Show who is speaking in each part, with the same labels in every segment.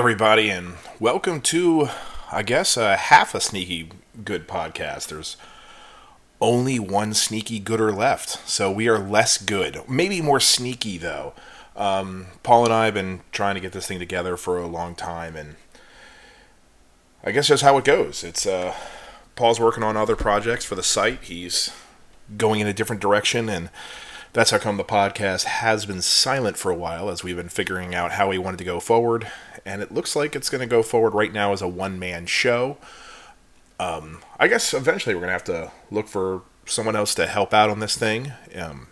Speaker 1: Everybody, and welcome to, I guess, a half a sneaky good podcast. There's only one sneaky gooder left, so we are less good. Maybe more sneaky, though. Um, Paul and I have been trying to get this thing together for a long time, and I guess that's how it goes. It's uh, Paul's working on other projects for the site. He's going in a different direction, and that's how come the podcast has been silent for a while as we've been figuring out how we wanted to go forward. And it looks like it's going to go forward right now as a one man show. Um, I guess eventually we're going to have to look for someone else to help out on this thing. Um,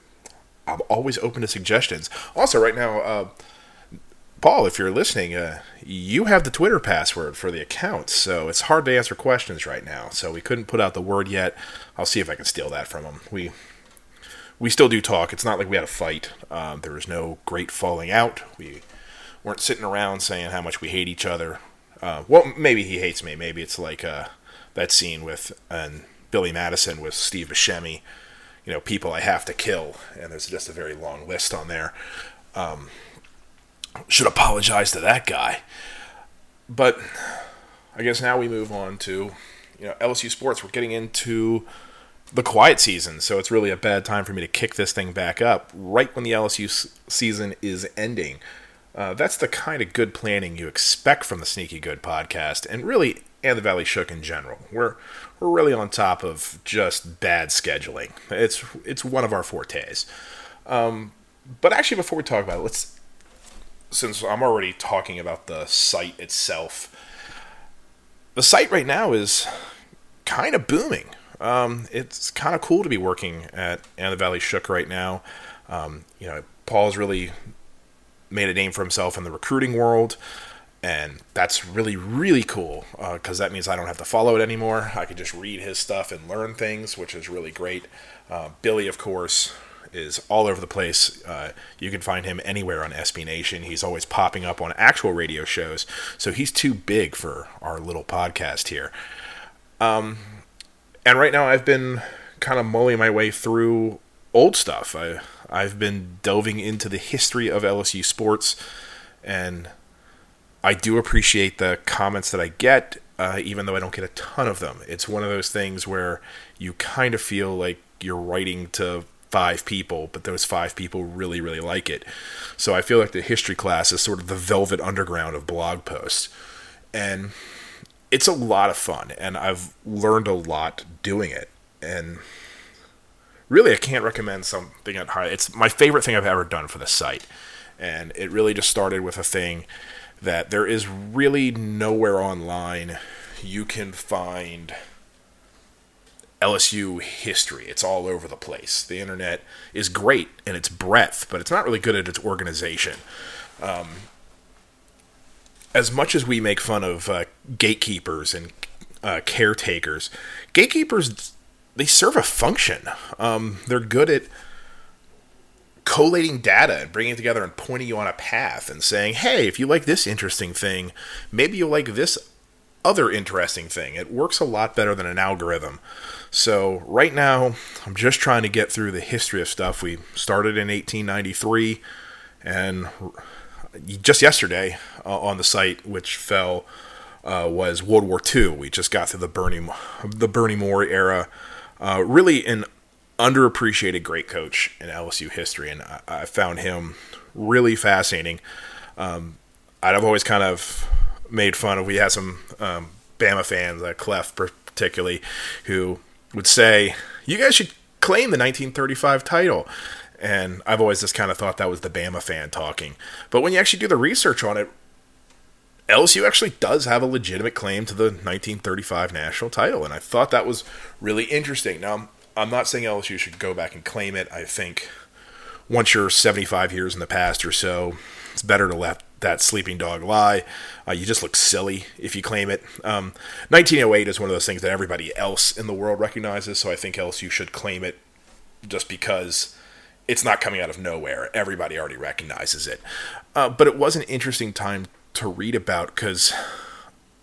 Speaker 1: I'm always open to suggestions. Also, right now, uh, Paul, if you're listening, uh, you have the Twitter password for the account, so it's hard to answer questions right now. So we couldn't put out the word yet. I'll see if I can steal that from him. We we still do talk. It's not like we had a fight. Um, there was no great falling out. We weren't sitting around saying how much we hate each other. Uh, well, maybe he hates me. Maybe it's like uh, that scene with and Billy Madison with Steve Buscemi. You know, people I have to kill, and there's just a very long list on there. Um, should apologize to that guy. But I guess now we move on to you know LSU sports. We're getting into the quiet season, so it's really a bad time for me to kick this thing back up right when the LSU season is ending. Uh, that's the kind of good planning you expect from the Sneaky Good podcast, and really, and the Valley Shook in general. We're we're really on top of just bad scheduling. It's it's one of our fortes. Um, but actually, before we talk about it, let's since I'm already talking about the site itself, the site right now is kind of booming. Um, it's kind of cool to be working at And the Valley Shook right now. Um, you know, Paul's really made a name for himself in the recruiting world, and that's really, really cool because uh, that means I don't have to follow it anymore. I can just read his stuff and learn things, which is really great. Uh, Billy, of course, is all over the place. Uh, you can find him anywhere on SB Nation. He's always popping up on actual radio shows, so he's too big for our little podcast here. Um, and right now, I've been kind of mulling my way through old stuff. I I've been delving into the history of LSU sports, and I do appreciate the comments that I get, uh, even though I don't get a ton of them. It's one of those things where you kind of feel like you're writing to five people, but those five people really, really like it. So I feel like the history class is sort of the velvet underground of blog posts. And it's a lot of fun, and I've learned a lot doing it. And really, I can't recommend something at high. It's my favorite thing I've ever done for the site. And it really just started with a thing that there is really nowhere online you can find LSU history. It's all over the place. The internet is great in its breadth, but it's not really good at its organization. Um, as much as we make fun of uh, gatekeepers and uh, caretakers, gatekeepers they serve a function. Um, they're good at collating data and bringing it together and pointing you on a path and saying, "Hey, if you like this interesting thing, maybe you'll like this other interesting thing." It works a lot better than an algorithm. So right now, I'm just trying to get through the history of stuff. We started in 1893, and just yesterday uh, on the site, which fell uh, was World War II. We just got through the Bernie the Bernie Moore era. Uh, really an underappreciated great coach in LSU history, and I, I found him really fascinating. Um, I've always kind of made fun of. We had some um, Bama fans, uh, Clef particularly, who would say, "You guys should claim the 1935 title." And I've always just kind of thought that was the Bama fan talking. But when you actually do the research on it, LSU actually does have a legitimate claim to the 1935 national title, and I thought that was really interesting. Now, I'm not saying LSU should go back and claim it. I think once you're 75 years in the past or so, it's better to let that sleeping dog lie. Uh, you just look silly if you claim it. Um, 1908 is one of those things that everybody else in the world recognizes, so I think LSU should claim it just because it's not coming out of nowhere. Everybody already recognizes it. Uh, but it was an interesting time to read about because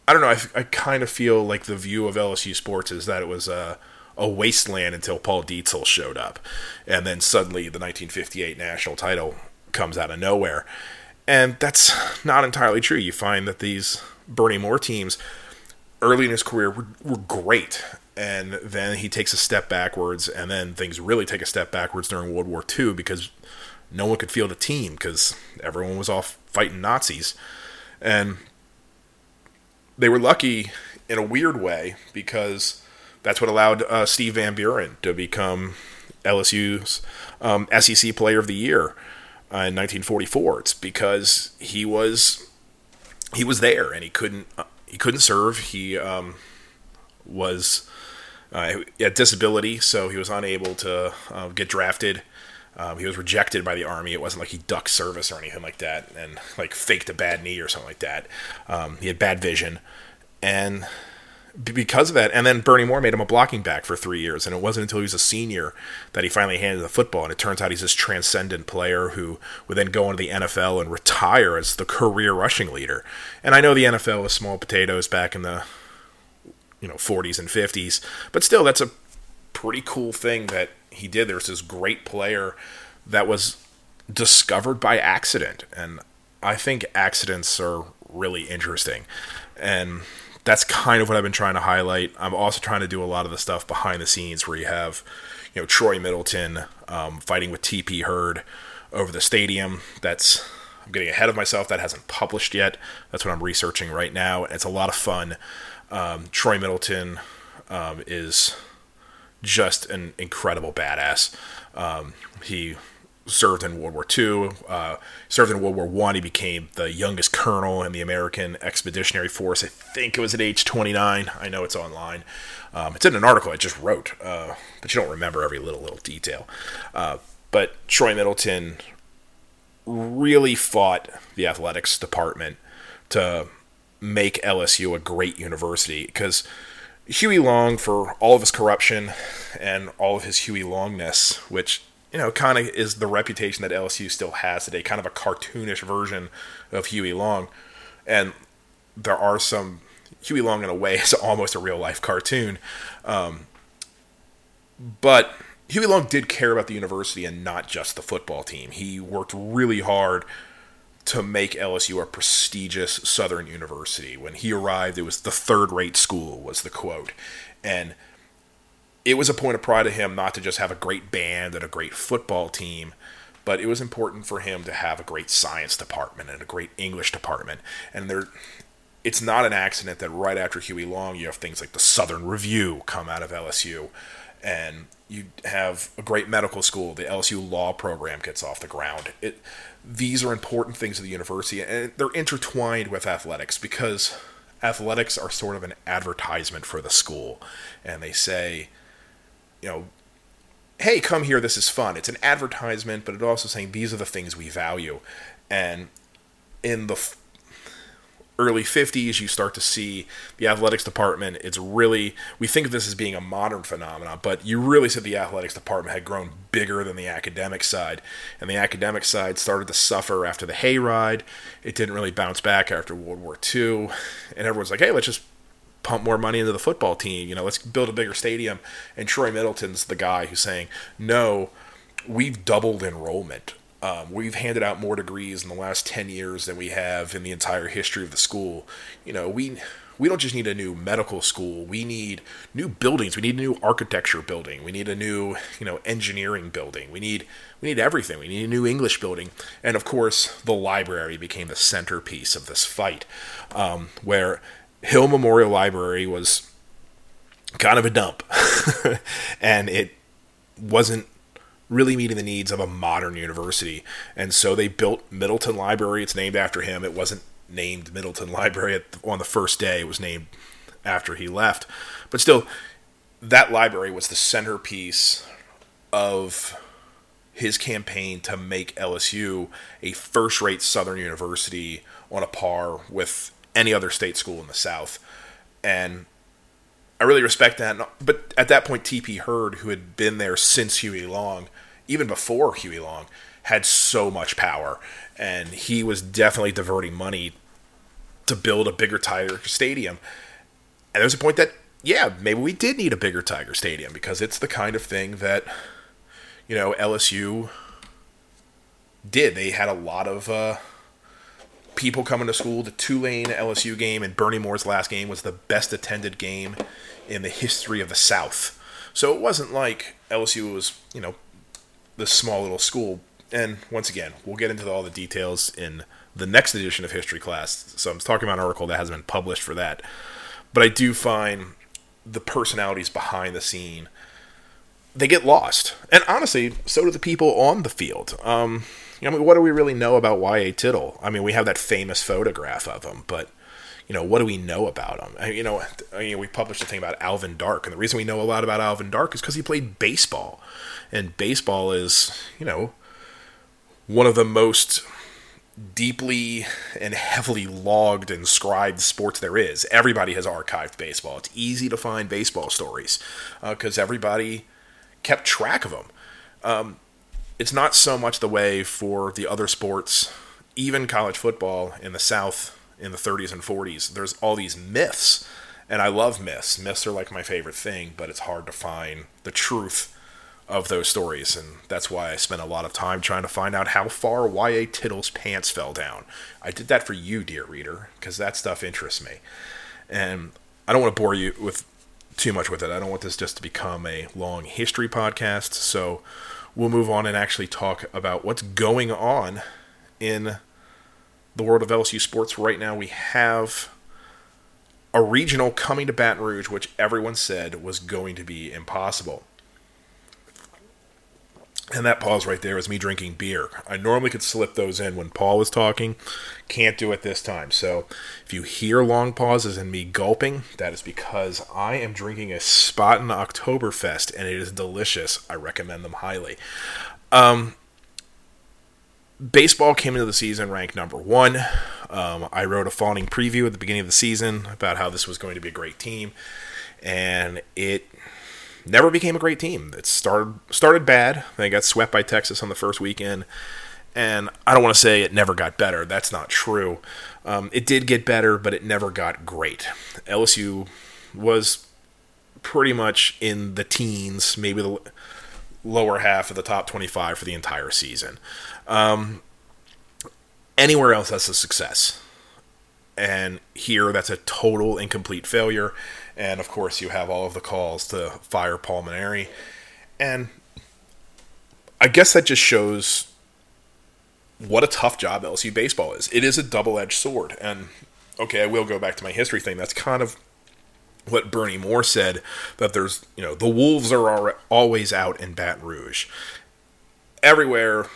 Speaker 1: I don't know. I, I kind of feel like the view of LSU sports is that it was a, a wasteland until Paul Dietzel showed up, and then suddenly the 1958 national title comes out of nowhere, and that's not entirely true. You find that these Bernie Moore teams early in his career were, were great. And then he takes a step backwards, and then things really take a step backwards during World War II because no one could field a team because everyone was off fighting Nazis. And they were lucky in a weird way because that's what allowed uh, Steve Van Buren to become LSU's um, SEC Player of the Year uh, in 1944. It's because he was he was there and he couldn't uh, he couldn't serve. He um, was uh, he had disability, so he was unable to uh, get drafted. Um, he was rejected by the army. It wasn't like he ducked service or anything like that, and like faked a bad knee or something like that. Um, he had bad vision, and because of that, and then Bernie Moore made him a blocking back for three years, and it wasn't until he was a senior that he finally handed the football. And it turns out he's this transcendent player who would then go into the NFL and retire as the career rushing leader. And I know the NFL was small potatoes back in the you know 40s and 50s, but still, that's a pretty cool thing that he did. There's this great player that was discovered by accident, and I think accidents are really interesting, and that's kind of what I've been trying to highlight. I'm also trying to do a lot of the stuff behind the scenes where you have, you know, Troy Middleton um, fighting with TP Heard over the stadium. That's I'm getting ahead of myself. That hasn't published yet. That's what I'm researching right now. It's a lot of fun. Um, Troy Middleton um, is just an incredible badass. Um, he served in World War II, uh, served in World War One. He became the youngest colonel in the American Expeditionary Force. I think it was at age 29. I know it's online. Um, it's in an article I just wrote, uh, but you don't remember every little little detail. Uh, but Troy Middleton really fought the athletics department to make LSU a great university because Huey Long, for all of his corruption and all of his Huey Longness, which you know kind of is the reputation that LSU still has today, kind of a cartoonish version of Huey Long, and there are some Huey Long in a way is almost a real life cartoon, um, but Huey Long did care about the university and not just the football team. He worked really hard to make LSU a prestigious Southern university. When he arrived, it was the third rate school, was the quote. And it was a point of pride to him not to just have a great band and a great football team, but it was important for him to have a great science department and a great English department. And there, it's not an accident that right after Huey Long, you have things like the Southern Review come out of LSU. And you have a great medical school. The LSU law program gets off the ground. It, these are important things of the university, and they're intertwined with athletics because athletics are sort of an advertisement for the school. And they say, you know, hey, come here, this is fun. It's an advertisement, but it's also saying these are the things we value. And in the early 50s, you start to see the athletics department. It's really, we think of this as being a modern phenomenon, but you really said the athletics department had grown bigger than the academic side. And the academic side started to suffer after the hayride. It didn't really bounce back after World War II. And everyone's like, hey, let's just pump more money into the football team. You know, let's build a bigger stadium. And Troy Middleton's the guy who's saying, no, we've doubled enrollment. Um, we've handed out more degrees in the last 10 years than we have in the entire history of the school. You know, we we don't just need a new medical school. We need new buildings. We need a new architecture building. We need a new, you know, engineering building. We need we need everything. We need a new English building. And of course, the library became the centerpiece of this fight, um, where Hill Memorial Library was kind of a dump, and it wasn't really meeting the needs of a modern university. And so they built Middleton Library. It's named after him. It wasn't named Middleton Library at, on the first day. It was named after he left. But still, that library was the centerpiece of his campaign to make LSU a first rate Southern university on a par with any other state school in the South. And I really respect that. But at that point, TP Heard, who had been there since Huey Long, even before Huey Long, had so much power. And he was definitely diverting money to build a bigger Tiger Stadium. And there's a point that, yeah, maybe we did need a bigger Tiger Stadium because it's the kind of thing that, you know, LSU did. They had a lot of uh, people coming to school. The Tulane LSU game and Bernie Moore's last game was the best attended game in the history of the South. So it wasn't like LSU was, you know, this small little school. And once again, we'll get into all the details in the next edition of history class. So I'm talking about an article that hasn't been published for that. But I do find the personalities behind the scene they get lost, and honestly, so do the people on the field. Um, you know, I mean, what do we really know about Y.A. Tittle? I mean, we have that famous photograph of him, but you know, what do we know about him? I, you know, I we published a thing about Alvin Dark, and the reason we know a lot about Alvin Dark is because he played baseball, and baseball is, you know, one of the most deeply and heavily logged and scribed sports there is. Everybody has archived baseball. It's easy to find baseball stories because uh, everybody kept track of them. Um, it's not so much the way for the other sports, even college football in the South in the 30s and 40s. There's all these myths, and I love myths. Myths are like my favorite thing, but it's hard to find the truth of those stories, and that's why I spent a lot of time trying to find out how far Y.A. Tittle's pants fell down. I did that for you, dear reader, because that stuff interests me. And I don't want to bore you with too much with it. I don't want this just to become a long history podcast, so we'll move on and actually talk about what's going on in the world of LSU sports right now. We have a regional coming to Baton Rouge, which everyone said was going to be impossible. And that pause right there was me drinking beer. I normally could slip those in when Paul was talking. Can't do it this time. So if you hear long pauses and me gulping, that is because I am drinking a Spaten Oktoberfest and it is delicious. I recommend them highly. Um, baseball came into the season ranked number one. Um, I wrote a fawning preview at the beginning of the season about how this was going to be a great team, and it never became a great team. It started started bad. They got swept by Texas on the first weekend, and I don't want to say it never got better. That's not true. Um, it did get better, but it never got great. LSU was pretty much in the teens, maybe the lower half of the top 25 for the entire season. Um, anywhere else, that's a success. And here, that's a total incomplete failure. And of course, you have all of the calls to fire Paul Mainieri. And I guess that just shows what a tough job LSU baseball is. It is a double edged sword. And okay, I will go back to my history thing. That's kind of what Bernie Moore said that there's, you know, the Wolves are always out in Baton Rouge. Everywhere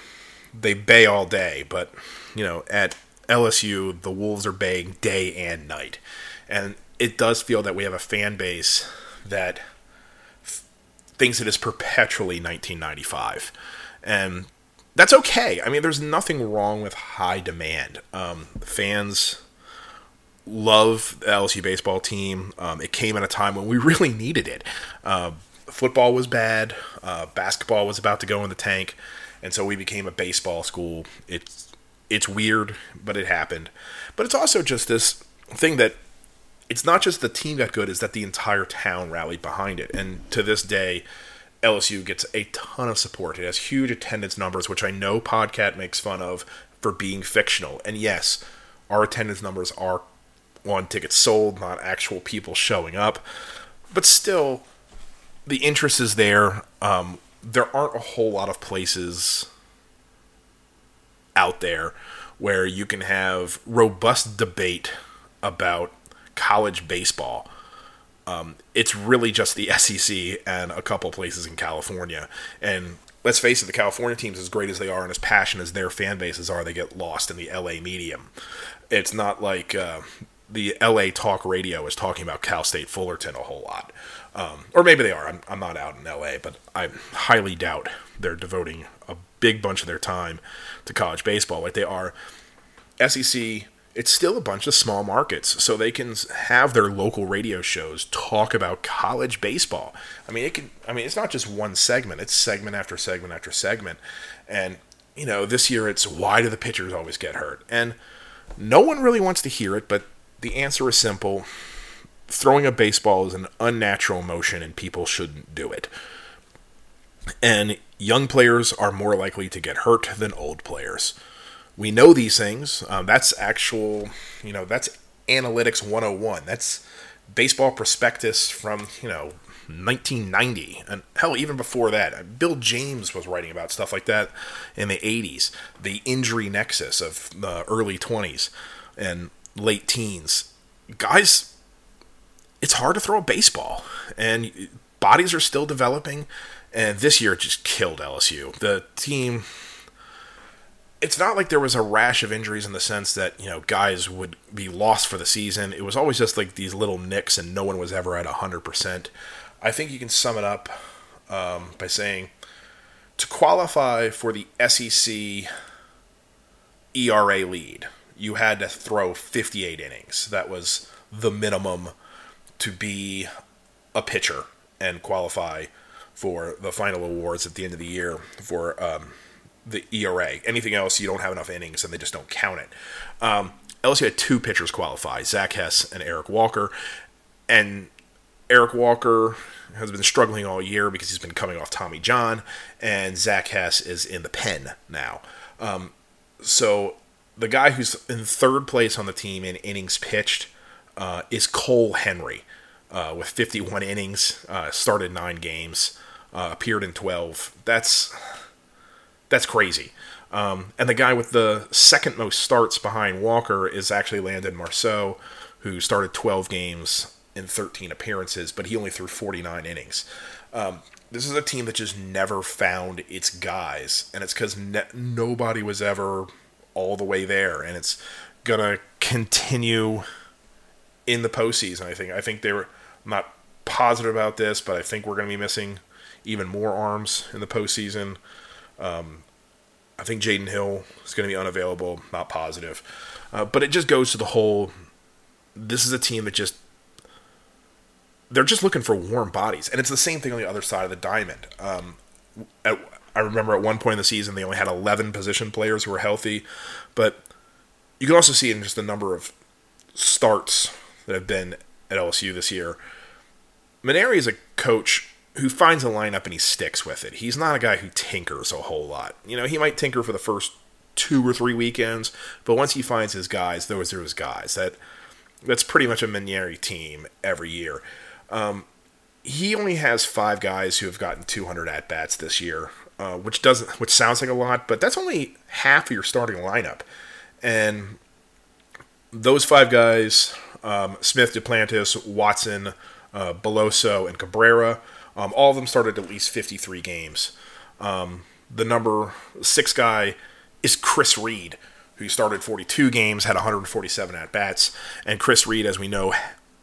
Speaker 1: they bay all day, but, you know, at LSU, the Wolves are baying day and night. And it does feel that we have a fan base that thinks it is perpetually 1995. And that's okay. I mean, there's nothing wrong with high demand. Um, fans love the LSU baseball team. Um, it came at a time when we really needed it. Uh, football was bad, uh, basketball was about to go in the tank, and so we became a baseball school. It's it's weird, but it happened. But it's also just this thing that it's not just the team got good, is that the entire town rallied behind it. And to this day, LSU gets a ton of support. It has huge attendance numbers, which I know Podcat makes fun of for being fictional. And yes, our attendance numbers are on tickets sold, not actual people showing up. But still, the interest is there. Um, there aren't a whole lot of places out there where you can have robust debate about college baseball. Um, it's really just the SEC and a couple places in California. And let's face it, the California teams, as great as they are and as passionate as their fan bases are, they get lost in the LA medium. It's not like uh, the LA talk radio is talking about Cal State Fullerton a whole lot. Um, or maybe they are. I'm, I'm not out in LA, but I highly doubt they're devoting a big bunch of their time to college baseball like they are. SEC, it's still a bunch of small markets, so they can have their local radio shows talk about college baseball. I mean, it can. I mean, it's not just one segment; it's segment after segment after segment. And you know, this year it's why do the pitchers always get hurt? And no one really wants to hear it, but the answer is simple. Throwing a baseball is an unnatural motion and people shouldn't do it. And young players are more likely to get hurt than old players. We know these things. Um, that's actual, you know, that's analytics 101. That's baseball prospectus from, you know, 1990 and hell even before that bill james was writing about stuff like that in the 80s the injury nexus of the early 20s and late teens guys it's hard to throw a baseball and bodies are still developing and this year just killed lsu the team it's not like there was a rash of injuries in the sense that you know guys would be lost for the season. It was always just like these little nicks and no one was ever at 100% I think you can sum it up um, by saying to qualify for the SEC ERA lead, you had to throw 58 innings. That was the minimum to be a pitcher and qualify for the final awards at the end of the year for um, the ERA. Anything else, you don't have enough innings and they just don't count it. Um, LSU had two pitchers qualify Zach Hess and Eric Walker. And Eric Walker has been struggling all year because he's been coming off Tommy John, and Zach Hess is in the pen now. Um, so the guy who's in third place on the team in innings pitched uh, is Cole Henry, uh, with 51 innings, uh, started nine games, uh, appeared in 12. That's that's crazy. Um, and the guy with the second most starts behind Walker is actually Landon Marceau, who started 12 games in 13 appearances, but he only threw 49 innings. Um, this is a team that just never found its guys, and it's because ne- nobody was ever all the way there, and it's gonna continue in the postseason. I think. I think they were I'm not positive about this, but I think we're gonna be missing even more arms in the postseason. Um, I think Jaden Hill is going to be unavailable. Not positive, uh, but it just goes to the whole. This is a team that just they're just looking for warm bodies, and it's the same thing on the other side of the diamond. Um, at, I remember at one point in the season they only had 11 position players who were healthy, but you can also see in just the number of starts that have been at LSU this year. Mainieri is a coach who finds a lineup and he sticks with it. He's not a guy who tinkers a whole lot. You know, he might tinker for the first two or three weekends, but once he finds his guys, those are his guys. That that's pretty much a Mainieri team every year. Um, he only has five guys who have gotten 200 at bats this year, uh, which doesn't, which sounds like a lot, but that's only half of your starting lineup. And those five guys, um, Smith, Duplantis, Watson, uh, Beloso, and Cabrera, um, all of them started at least 53 games. Um, the number six guy is Chris Reid, who started 42 games, had 147 at bats, and Chris Reid, as we know,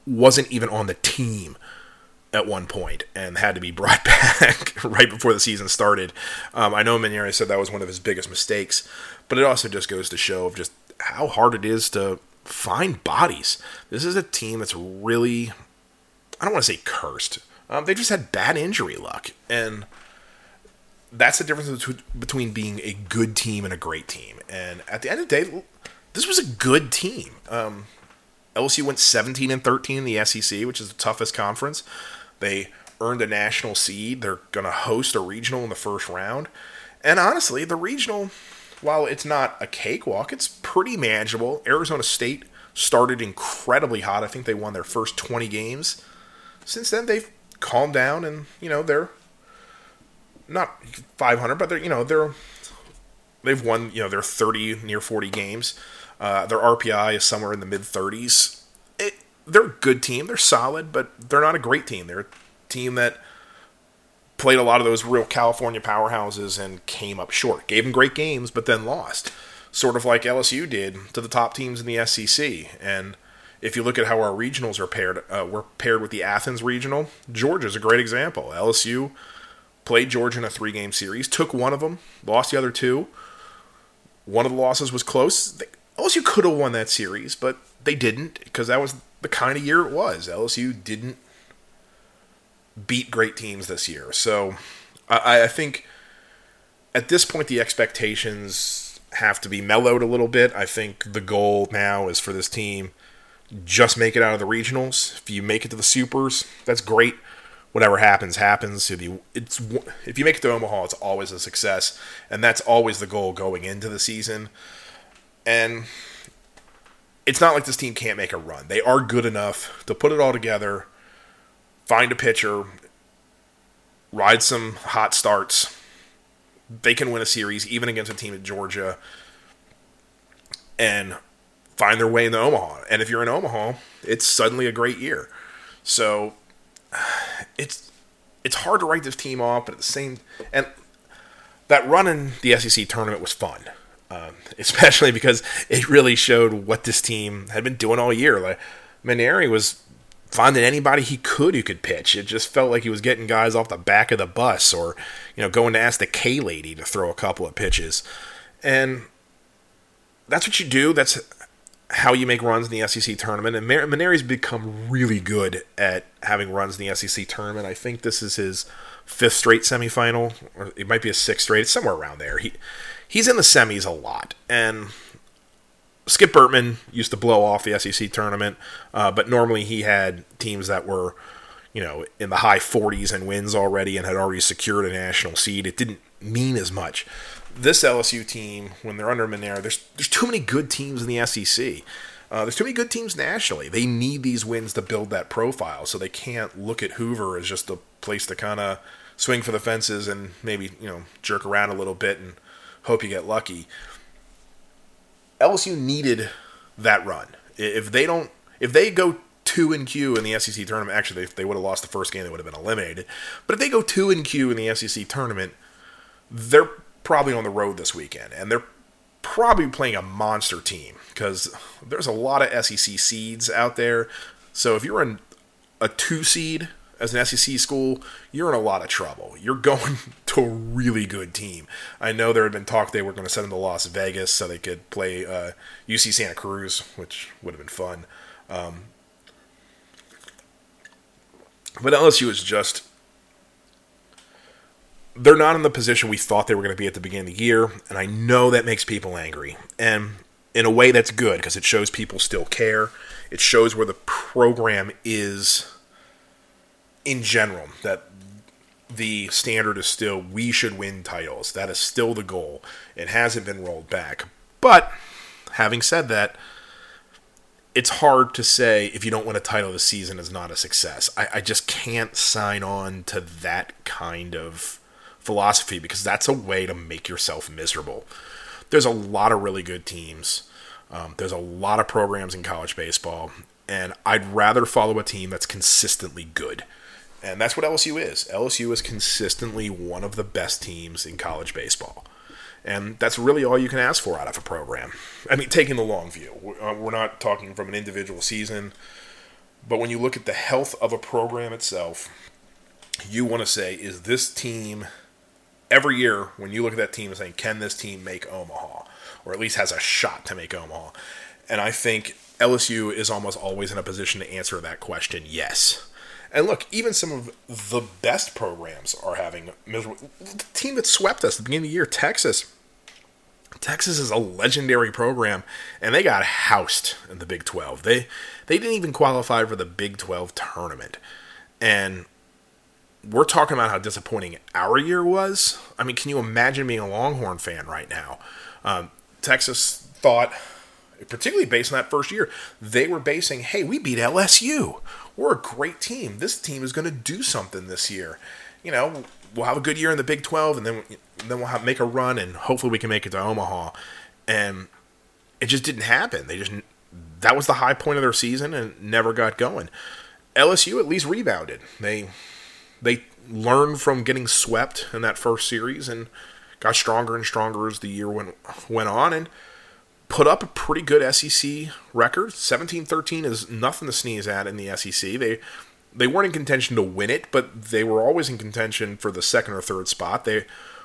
Speaker 1: wasn't even on the team at one point and had to be brought back right before the season started. Um, I know Mainieri said that was one of his biggest mistakes, but it also just goes to show of just how hard it is to find bodies. This is a team that's really, I don't want to say cursed. Um, they just had bad injury luck, and that's the difference between being a good team and a great team. And at the end of the day, this was a good team. Um, LSU went 17 and 13 in the SEC, which is the toughest conference. They earned a national seed. They're going to host a regional in the first round. And honestly, the regional, while it's not a cakewalk, it's pretty manageable. Arizona State started incredibly hot. I think they won their first 20 games. Since then, they've calmed down, and you know they're not 500, but they're you know they're they've won you know their 30 near 40 games. Uh, their RPI is somewhere in the mid 30s. It, they're a good team. They're solid, but they're not a great team. They're a team that played a lot of those real California powerhouses and came up short. Gave them great games, but then lost. Sort of like LSU did to the top teams in the SEC. And if you look at how our regionals are paired, uh, we're paired with the Athens regional. Georgia's a great example. LSU played Georgia in a three game series, took one of them, lost the other two. One of the losses was close. LSU could have won that series, but they didn't because that was the kind of year it was. LSU didn't beat great teams this year. So I, I think at this point, the expectations have to be mellowed a little bit. I think the goal now is for this team just make it out of the regionals. If you make it to the supers, that's great. Whatever happens, happens. If you it's if you make it to Omaha, it's always a success, and that's always the goal going into the season. And it's not like this team can't make a run. They are good enough to put it all together, find a pitcher, ride some hot starts. They can win a series even against a team at Georgia and find their way into Omaha. And if you're in Omaha, it's suddenly a great year. So it's it's hard to write this team off, but at the same and that run in the SEC tournament was fun, um, especially because it really showed what this team had been doing all year. Like Mainieri was finding anybody he could who could pitch. It just felt like he was getting guys off the back of the bus, or you know, going to ask the K lady to throw a couple of pitches, and that's what you do. That's how you make runs in the SEC tournament. And Mainieri's become really good at having runs in the SEC tournament. I think this is his fifth straight semifinal, or it might be a sixth straight. It's somewhere around there. He he's in the semis a lot, and Skip Bertman used to blow off the SEC tournament, uh, but normally he had teams that were, you know, in the high 40s and wins already and had already secured a national seed. It didn't mean as much this LSU team, when they're under Mainieri, there's there's too many good teams in the SEC. Uh, there's too many good teams nationally. They need these wins to build that profile, so they can't look at Hoover as just a place to kind of swing for the fences and maybe you know jerk around a little bit and hope you get lucky. LSU needed that run. If they don't, if they go two and Q in the SEC tournament, actually, if they would have lost the first game, they would have been eliminated. But if they go two and Q in the SEC tournament, they're probably on the road this weekend, and they're probably playing a monster team because there's a lot of SEC seeds out there. So if you're in a two seed as an SEC school, you're in a lot of trouble. You're going to a really good team. I know there had been talk they were going to send them to Las Vegas so they could play uh, UC Santa Cruz, which would have been fun. Um, but LSU is just they're not in the position we thought they were going to be at the beginning of the year, and I know that makes people angry. And in a way, that's good because it shows people still care. It shows where the program is in general, that the standard is still we should win titles. That is still the goal. It hasn't been rolled back. But having said that, it's hard to say if you don't win a title this season is not a success. I, I just can't sign on to that kind of philosophy because that's a way to make yourself miserable. There's a lot of really good teams. Um, there's a lot of programs in college baseball, and I'd rather follow a team that's consistently good. And that's what LSU is. LSU is consistently one of the best teams in college baseball. And that's really all you can ask for out of a program. I mean, taking the long view. We're uh, not talking from an individual season, but when you look at the health of a program itself, you want to say, is this team every year when you look at that team and saying, can this team make Omaha? Or at least has a shot to make Omaha. And I think LSU is almost always in a position to answer that question yes. And look, even some of the best programs are having miserable. The team that swept us at the beginning of the year, Texas. Texas is a legendary program, and they got housed in the Big 12. They they didn't even qualify for the Big 12 tournament. And we're talking about how disappointing our year was. I mean, can you imagine being a Longhorn fan right now? Um, Texas thought particularly based on that first year. They were basing, hey, we beat LSU. We're a great team. This team is going to do something this year. You know, we'll have a good year in the Big 12, and then then we'll have, make a run, and hopefully we can make it to Omaha. And it just didn't happen. They just that was the high point of their season and never got going. LSU at least rebounded. They they learned from getting swept in that first series and got stronger and stronger as the year went went on and put up a pretty good SEC record. 17-13 is nothing to sneeze at in the SEC. They they weren't in contention to win it, but they were always in contention for the second or third spot. They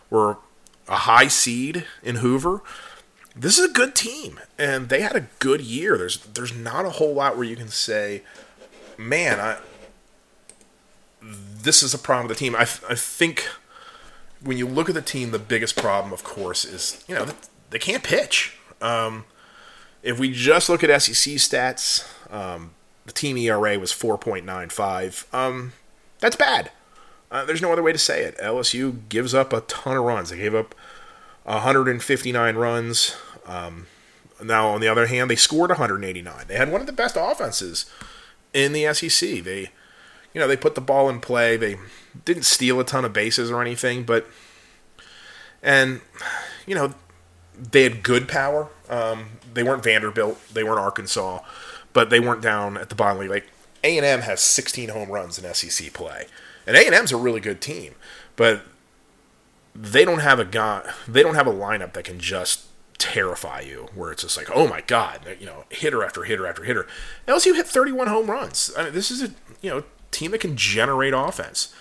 Speaker 1: were a high seed in Hoover. This is a good team, and they had a good year. There's there's not a whole lot where you can say, man, I this is a problem with the team. I, I think when you look at the team, the biggest problem, of course, is you know they can't pitch. Um, if we just look at SEC stats, um, the team ERA was 4.95. Um, that's bad. Uh, there's no other way to say it. LSU gives up a ton of runs. They gave up 159 runs. Um, now, on the other hand, they scored 189. They had one of the best offenses in the SEC. They, you know, they put the ball in play. They didn't steal a ton of bases or anything, but, and, you know, they had good power. Um, they weren't Vanderbilt. They weren't Arkansas, but they weren't down at the bottom league. Like A and M has 16 home runs in SEC play, and A and M's a really good team, but they don't have a guy. They don't have a lineup that can just terrify you, where it's just like, oh my god, you know, hitter after hitter after hitter. LSU hit 31 home runs. I mean, this is a you know team that can generate offense.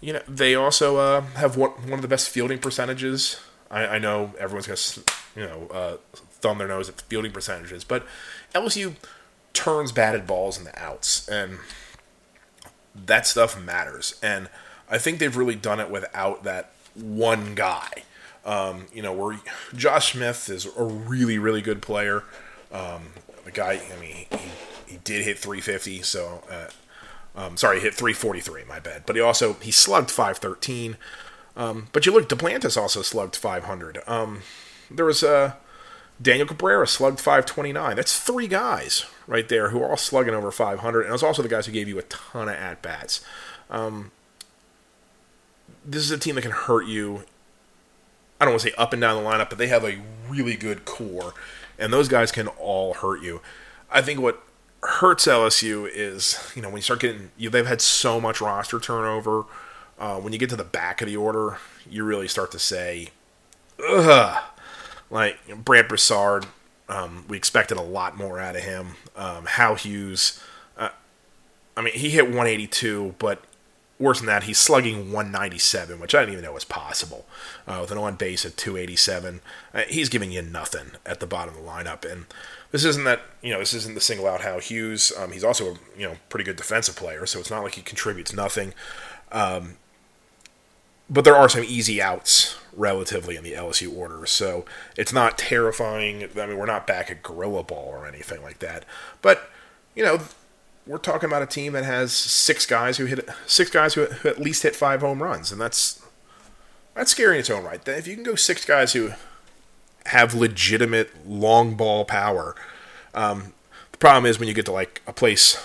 Speaker 1: You know, they also uh, have one, one of the best fielding percentages. I, I know everyone's gonna you know uh, thumb their nose at fielding percentages, but LSU turns batted balls into outs, and that stuff matters. And I think they've really done it without that one guy. Um, you know, where Josh Smith is a really, really good player. Um, the guy, I mean, he, he did hit 350, so uh, um, sorry, he hit 343. My bad. But he also he slugged 513. Um, but you look, Duplantis also slugged 500. Um, there was uh, Daniel Cabrera slugged 529. That's three guys right there who are all slugging over 500, and it was also the guys who gave you a ton of at bats. Um, this is a team that can hurt you. I don't want to say up and down the lineup, but they have a really good core, and those guys can all hurt you. I think what hurts LSU is, you know, when you start getting, you, they've had so much roster turnover. Uh, when you get to the back of the order, you really start to say, ugh. Like Brandt Broussard, um, we expected a lot more out of him. Um, Hal Hughes, uh, I mean, he hit 182, but worse than that, he's slugging 197, which I didn't even know was possible. Uh, with an on base at 287, uh, he's giving you nothing at the bottom of the lineup. And this isn't that you know this isn't the single out Hal Hughes. Um, he's also a you know pretty good defensive player, so it's not like he contributes nothing. Um, but there are some easy outs relatively in the LSU order, so it's not terrifying. I mean, we're not back at gorilla ball or anything like that, but you know, we're talking about a team that has six guys who hit six guys who, who at least hit five home runs, and that's that's scary in its own right. If you can go six guys who have legitimate long ball power, um, the problem is when you get to like a place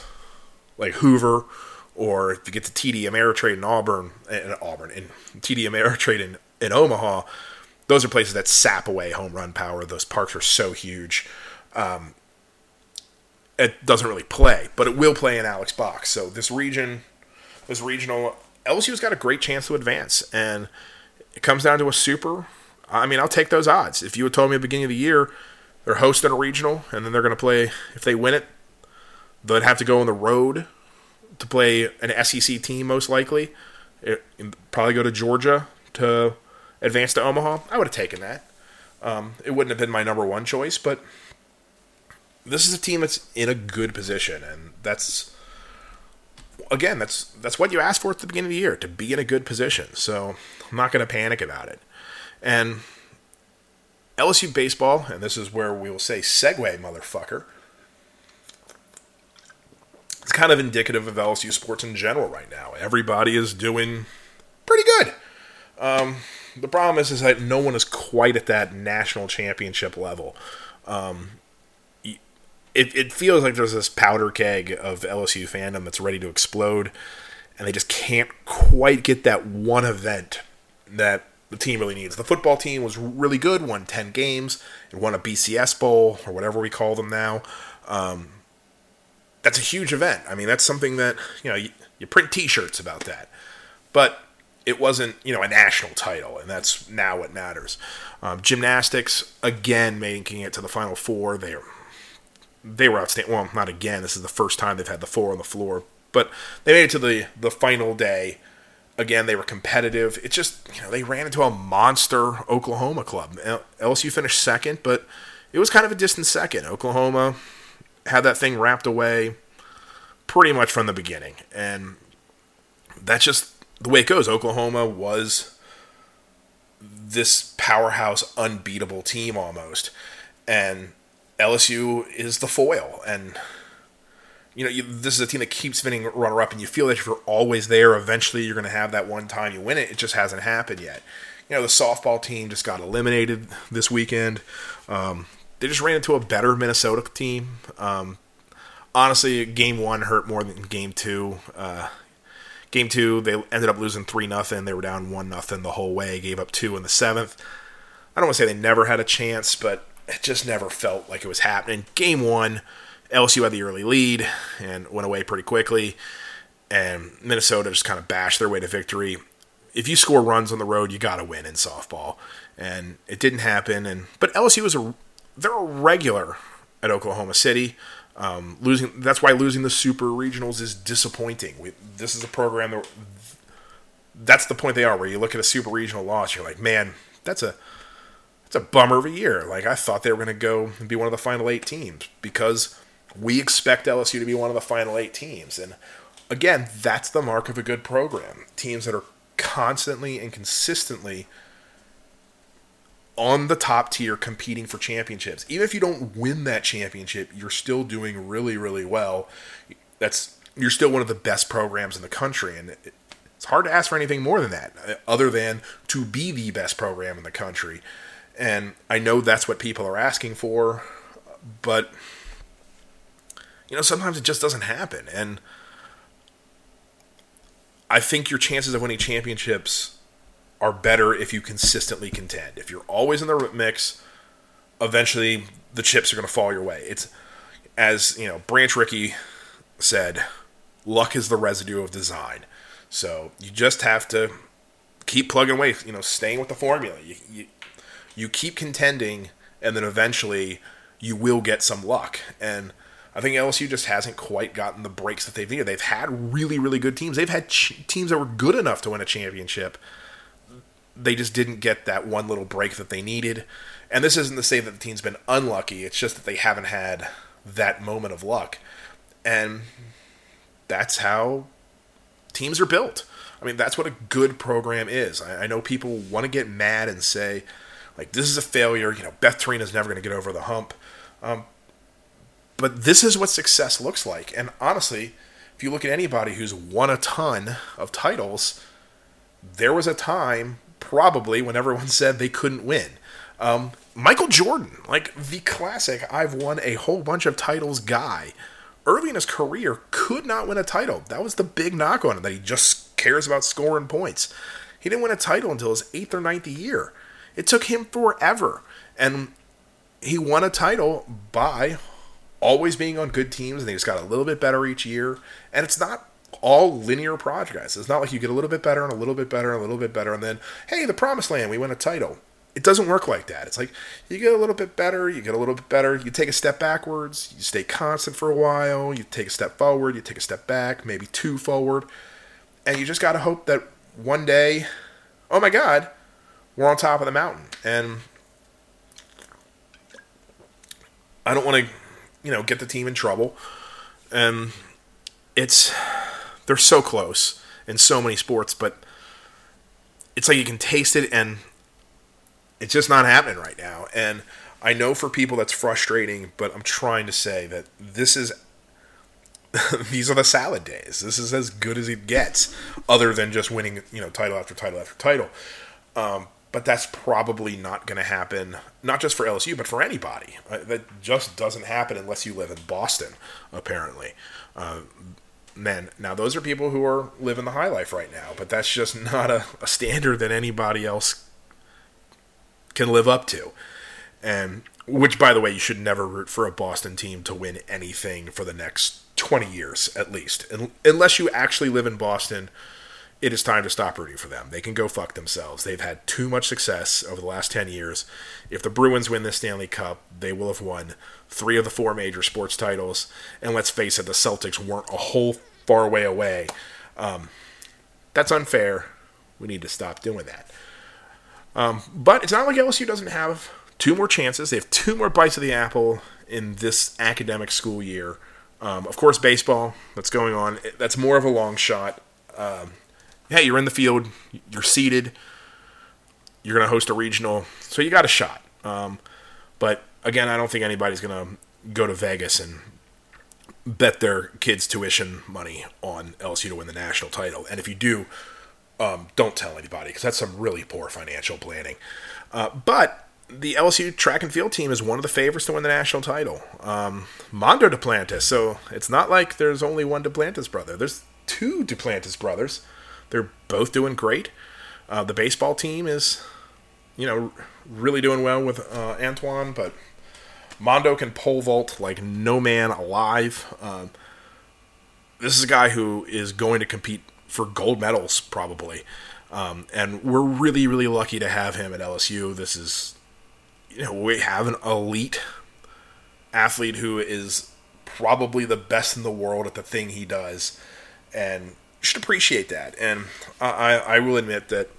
Speaker 1: like Hoover or if you get to TD Ameritrade in Auburn, in Auburn, and TD Ameritrade in, in Omaha, those are places that sap away home run power. Those parks are so huge. Um, it doesn't really play, but it will play in Alex Box. So this region, this regional, LSU's got a great chance to advance, and it comes down to a super. I mean, I'll take those odds. If you had told me at the beginning of the year they're hosting a regional and then they're going to play, if they win it, they'd have to go on the road to play an SEC team, most likely. It, probably go to Georgia to advance to Omaha. I would have taken that. Um, it wouldn't have been my number one choice, but this is a team that's in a good position, and that's again, that's that's what you asked for at the beginning of the year to be in a good position. So I'm not going to panic about it. And LSU baseball, and this is where we will say segue, motherfucker it's kind of indicative of LSU sports in general right now. Everybody is doing pretty good. Um, the problem is, is that no one is quite at that national championship level. Um, it, it feels like there's this powder keg of LSU fandom that's ready to explode, and they just can't quite get that one event that the team really needs. The football team was really good, won 10 games, and won a BCS Bowl, or whatever we call them now. Um, that's a huge event. I mean, that's something that, you know, you, you print t shirts about that. But it wasn't, you know, a national title, and that's now what matters. Um, gymnastics, again, making it to the Final Four. They're they were outstanding. Well, not again. This is the first time they've had the four on the floor, but they made it to the the final day. Again, they were competitive. It just you know they ran into a monster Oklahoma club. LSU finished second, but it was kind of a distant second. Oklahoma had that thing wrapped away pretty much from the beginning, and that's just the way it goes. Oklahoma was this powerhouse, unbeatable team almost, and LSU is the foil, and you know you, this is a team that keeps winning runner up, and you feel that if you're always there, eventually you're going to have that one time you win it. It just hasn't happened yet. You know the softball team just got eliminated this weekend. Um, they just ran into a better Minnesota team. Um, honestly, game one hurt more than game two. Uh, game two, they ended up losing three nothing. They were down one nothing the whole way. Gave up two in the seventh. I don't want to say they never had a chance, but it just never felt like it was happening. Game one, LSU had the early lead and went away pretty quickly, and Minnesota just kind of bashed their way to victory. If you score runs on the road, you got to win in softball, and it didn't happen. And but LSU was a they're a regular at Oklahoma City. Um, losing that's why losing the super regionals is disappointing. We, this is a program that that's the point they are. Where you look at a super regional loss, you're like, man, that's a it's a bummer of a year. Like I thought they were going to go and be one of the final eight teams because we expect LSU to be one of the final eight teams. And again, that's the mark of a good program. Teams that are constantly and consistently on the top tier competing for championships. Even if you don't win that championship, you're still doing really, really well. That's you're still one of the best programs in the country, and it's hard to ask for anything more than that, uh, other than to be the best program in the country. And I know that's what people are asking for, but you know, sometimes it just doesn't happen. And I think your chances of winning championships are better if you consistently contend. If you're always in the mix, eventually the chips are going to fall your way. It's as, you know, Branch Rickey said, luck is the residue of design. So you just have to keep plugging away, you know, staying with the formula. You, you, you keep contending, and then eventually you will get some luck. And I think LSU just hasn't quite gotten the breaks that they've needed. They've had really, really good teams. They've had ch- teams that were good enough to win a championship. They just didn't get that one little break that they needed. And this isn't to say that the team's been unlucky. It's just that they haven't had that moment of luck. And that's how teams are built. I mean, that's what a good program is. I, I know people want to get mad and say, like this is a failure. You know, Beth Torina's never going to get over the hump. Um, but this is what success looks like. And honestly, if you look at anybody who's won a ton of titles, there was a time probably when everyone said they couldn't win. Um, Michael Jordan, like the classic, I've won a whole bunch of titles guy, early in his career could not win a title. That was the big knock on him, that he just cares about scoring points. He didn't win a title until his eighth or ninth year. It took him forever. And he won a title by always being on good teams, and he just got a little bit better each year. And it's not all linear progress. It's not like you get a little bit better and a little bit better and a little bit better, and then, hey, the promised land, we win a title. It doesn't work like that. It's like you get a little bit better, you get a little bit better, you take a step backwards, you stay constant for a while, you take a step forward, you take a step back, maybe two forward, and you just got to hope that one day, oh my God, we're on top of the mountain. And I don't want to, you know, get the team in trouble. And it's they're so close in so many sports, but it's like you can taste it and it's just not happening right now. And I know for people that's frustrating, but I'm trying to say that this is these are the salad days. This is as good as it gets, other than just winning, you know, title after title after title. Um, but that's probably not going to happen, not just for LSU, but for anybody. Uh, that just doesn't happen unless you live in Boston, apparently. Uh, man, now those are people who are living the high life right now, but that's just not a, a standard that anybody else can live up to. And which, by the way, you should never root for a Boston team to win anything for the next 20 years at least. unless you actually live in Boston it is time to stop rooting for them. They can go fuck themselves. They've had too much success over the last 10 years. If the Bruins win the Stanley Cup, they will have won three of the four major sports titles. And let's face it, the Celtics weren't a whole far way away. Um, that's unfair. We need to stop doing that. Um, but it's not like LSU doesn't have two more chances. They have two more bites of the apple in this academic school year. Um, of course, baseball that's going on. That's more of a long shot. Um, hey, you're in the field, you're seated, you're going to host a regional, so you got a shot. Um, but again, I don't think anybody's going to go to Vegas and bet their kids' tuition money on LSU to win the national title. And if you do, um, don't tell anybody because that's some really poor financial planning. Uh, but the LSU track and field team is one of the favorites to win the national title. Um, Mondo Duplantis. So it's not like there's only one Duplantis brother. There's two Duplantis brothers. They're both doing great. Uh, the baseball team is, you know, really doing well with uh, Antoine, but Mondo can pole vault like no man alive. Um, this is a guy who is going to compete for gold medals probably, um, and we're really really lucky to have him at LSU. This is, you know, we have an elite athlete who is probably the best in the world at the thing he does, and should appreciate that. And I, I will admit that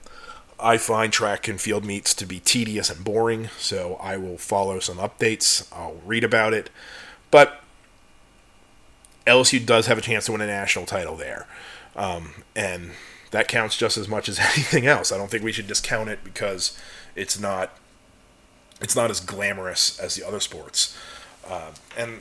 Speaker 1: I find track and field meets to be tedious and boring, so I will follow some updates. I'll read about it. But LSU does have a chance to win a national title there. Um, and that counts just as much as anything else. I don't think we should discount it because it's not it's not as glamorous as the other sports. Uh, and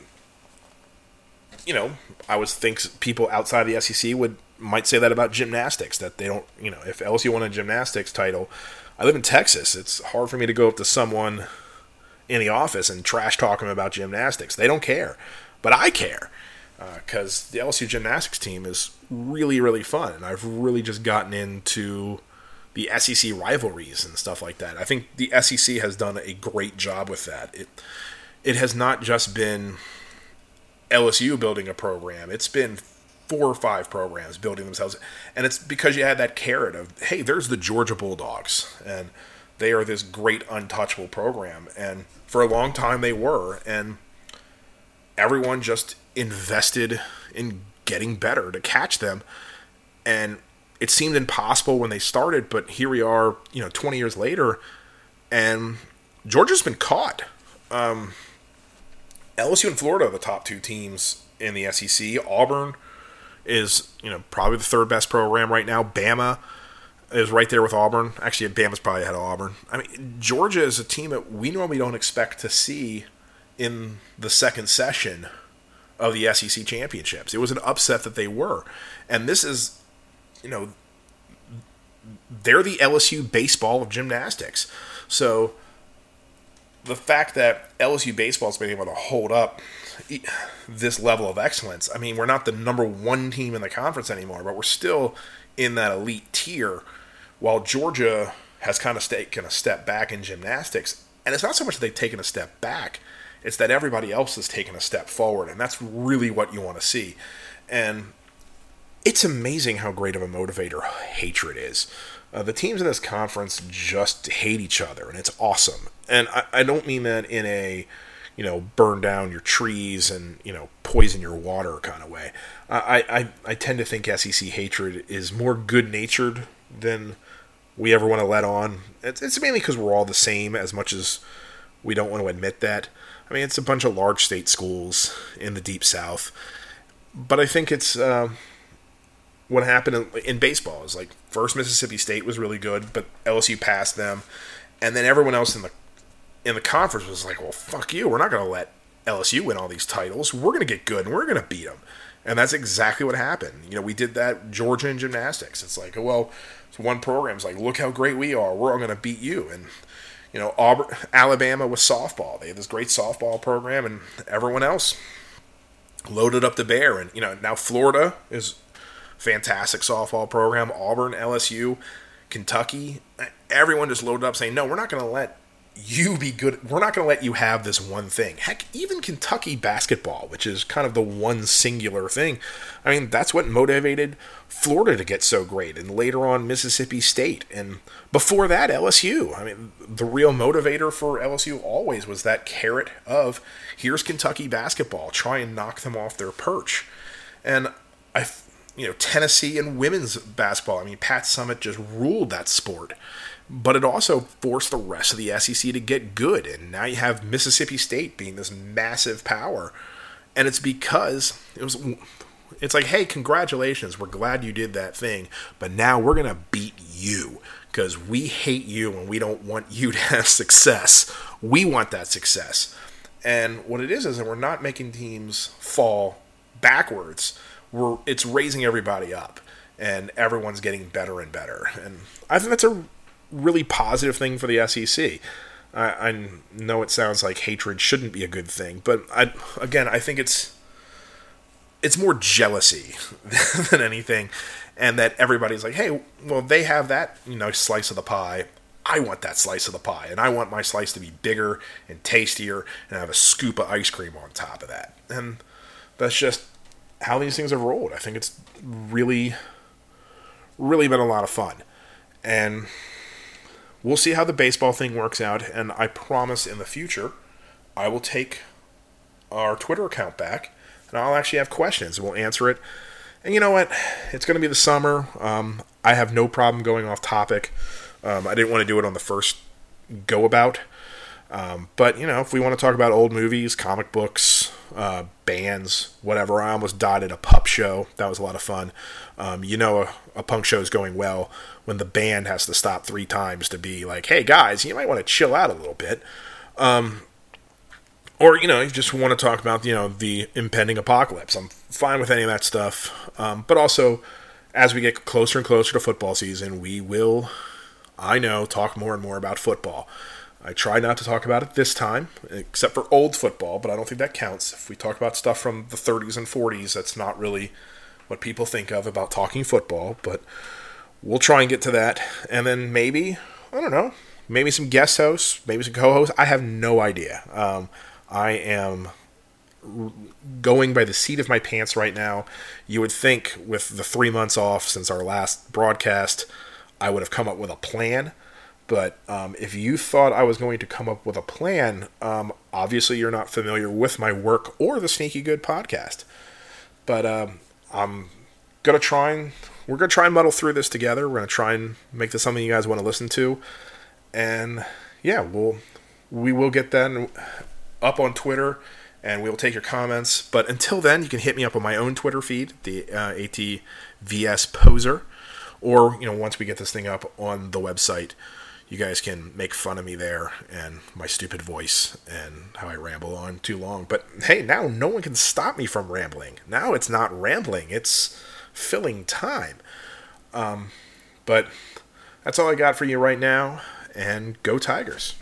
Speaker 1: you know, I would think people outside the SEC would might say that about gymnastics that they don't you know if LSU won a gymnastics title I live in Texas. It's hard for me to go up to someone in the office and trash talk them about gymnastics. They don't care but I care because uh, the LSU gymnastics team is really really fun and I've really just gotten into the SEC rivalries and stuff like that. I think the SEC has done a great job with that. It it has not just been LSU building a program. It's been four or five programs building themselves. And it's because you had that carrot of, hey, there's the Georgia Bulldogs. And they are this great untouchable program. And for a long time they were. And everyone just invested in getting better to catch them. And it seemed impossible when they started, but here we are, you know, 20 years later, and Georgia's been caught. Um, LSU and Florida are the top two teams in the SEC. Auburn is you know probably the third best program right now. Bama is right there with Auburn. Actually, Bama's probably ahead of Auburn. I mean, Georgia is a team that we normally don't expect to see in the second session of the SEC championships. It was an upset that they were, and this is, you know, they're the LSU baseball of gymnastics. So the fact that LSU baseball has been able to hold up this level of excellence. I mean, we're not the number one team in the conference anymore, but we're still in that elite tier. While Georgia has kind of taken a step back in gymnastics, and it's not so much that they've taken a step back; it's that everybody else has taken a step forward, and that's really what you want to see. And it's amazing how great of a motivator hatred is. Uh, the teams in this conference just hate each other, and it's awesome. And I, I don't mean that in a you know, burn down your trees and you know poison your water kind of way. I I, I tend to think SEC hatred is more good natured than we ever want to let on. It's, it's mainly because we're all the same, as much as we don't want to admit that. I mean, it's a bunch of large state schools in the deep south, but I think it's uh, what happened in, in baseball is like first Mississippi State was really good, but LSU passed them, and then everyone else in the in the conference was like, well, fuck you. We're not going to let LSU win all these titles. We're going to get good and we're going to beat them. And that's exactly what happened. You know, we did that Georgia in gymnastics. It's like, well, it's one program's like, look how great we are. We're all going to beat you. And you know, Auburn, Alabama with softball. They have this great softball program, and everyone else loaded up the bear. And you know, now Florida is fantastic softball program. Auburn, LSU, Kentucky, everyone just loaded up saying, no, we're not going to let you be good. We're not going to let you have this one thing. Heck, even Kentucky basketball, which is kind of the one singular thing. I mean, that's what motivated Florida to get so great, and later on Mississippi State, and before that LSU. I mean, the real motivator for LSU always was that carrot of here's Kentucky basketball, try and knock them off their perch, and I, you know, Tennessee and women's basketball. I mean, Pat Summitt just ruled that sport but it also forced the rest of the SEC to get good. And now you have Mississippi State being this massive power. And it's because it was it's like, hey, congratulations, we're glad you did that thing, but now we're gonna beat you because we hate you and we don't want you to have success. We want that success. And what it is is that we're not making teams fall backwards. We're it's raising everybody up and everyone's getting better and better. And I think that's a really positive thing for the SEC. I, I know it sounds like hatred shouldn't be a good thing, but I, again, I think it's it's more jealousy than anything, and that everybody's like, hey, well, they have that you know slice of the pie. I want that slice of the pie, and I want my slice to be bigger and tastier, and have a scoop of ice cream on top of that. And that's just how these things have rolled. I think it's really, really been a lot of fun, and we'll see how the baseball thing works out. And I promise in the future, I will take our Twitter account back and I'll actually have questions and we'll answer it. And you know what? It's going to be the summer. Um, I have no problem going off topic. Um, I didn't want to do it on the first go about. Um, but, you know, if we want to talk about old movies, comic books, uh, bands, whatever, I almost died at a pup show. That was a lot of fun. Um, you know, a, a punk show is going well when the band has to stop three times to be like, hey, guys, you might want to chill out a little bit. Um, or you know you just want to talk about you know the impending apocalypse i'm fine with any of that stuff um, but also as we get closer and closer to football season we will i know talk more and more about football i try not to talk about it this time except for old football but i don't think that counts if we talk about stuff from the 30s and 40s that's not really what people think of about talking football but we'll try and get to that and then maybe i don't know maybe some guest hosts maybe some co-hosts i have no idea um, I am going by the seat of my pants right now. You would think with the three months off since our last broadcast, I would have come up with a plan. But um, if you thought I was going to come up with a plan, um, obviously you're not familiar with my work or the Sneaky Good podcast. But um, I'm gonna try and we're gonna try and muddle through this together. We're gonna try and make this something you guys want to listen to, and yeah, we'll we will get that up on Twitter and we'll take your comments. But until then, you can hit me up on my own Twitter feed, the uh, ATVS Poser, or you know once we get this thing up on the website, you guys can make fun of me there and my stupid voice and how I ramble on too long. But hey, now no one can stop me from rambling. Now it's not rambling; it's filling time. Um, but that's all I got for you right now, and go Tigers.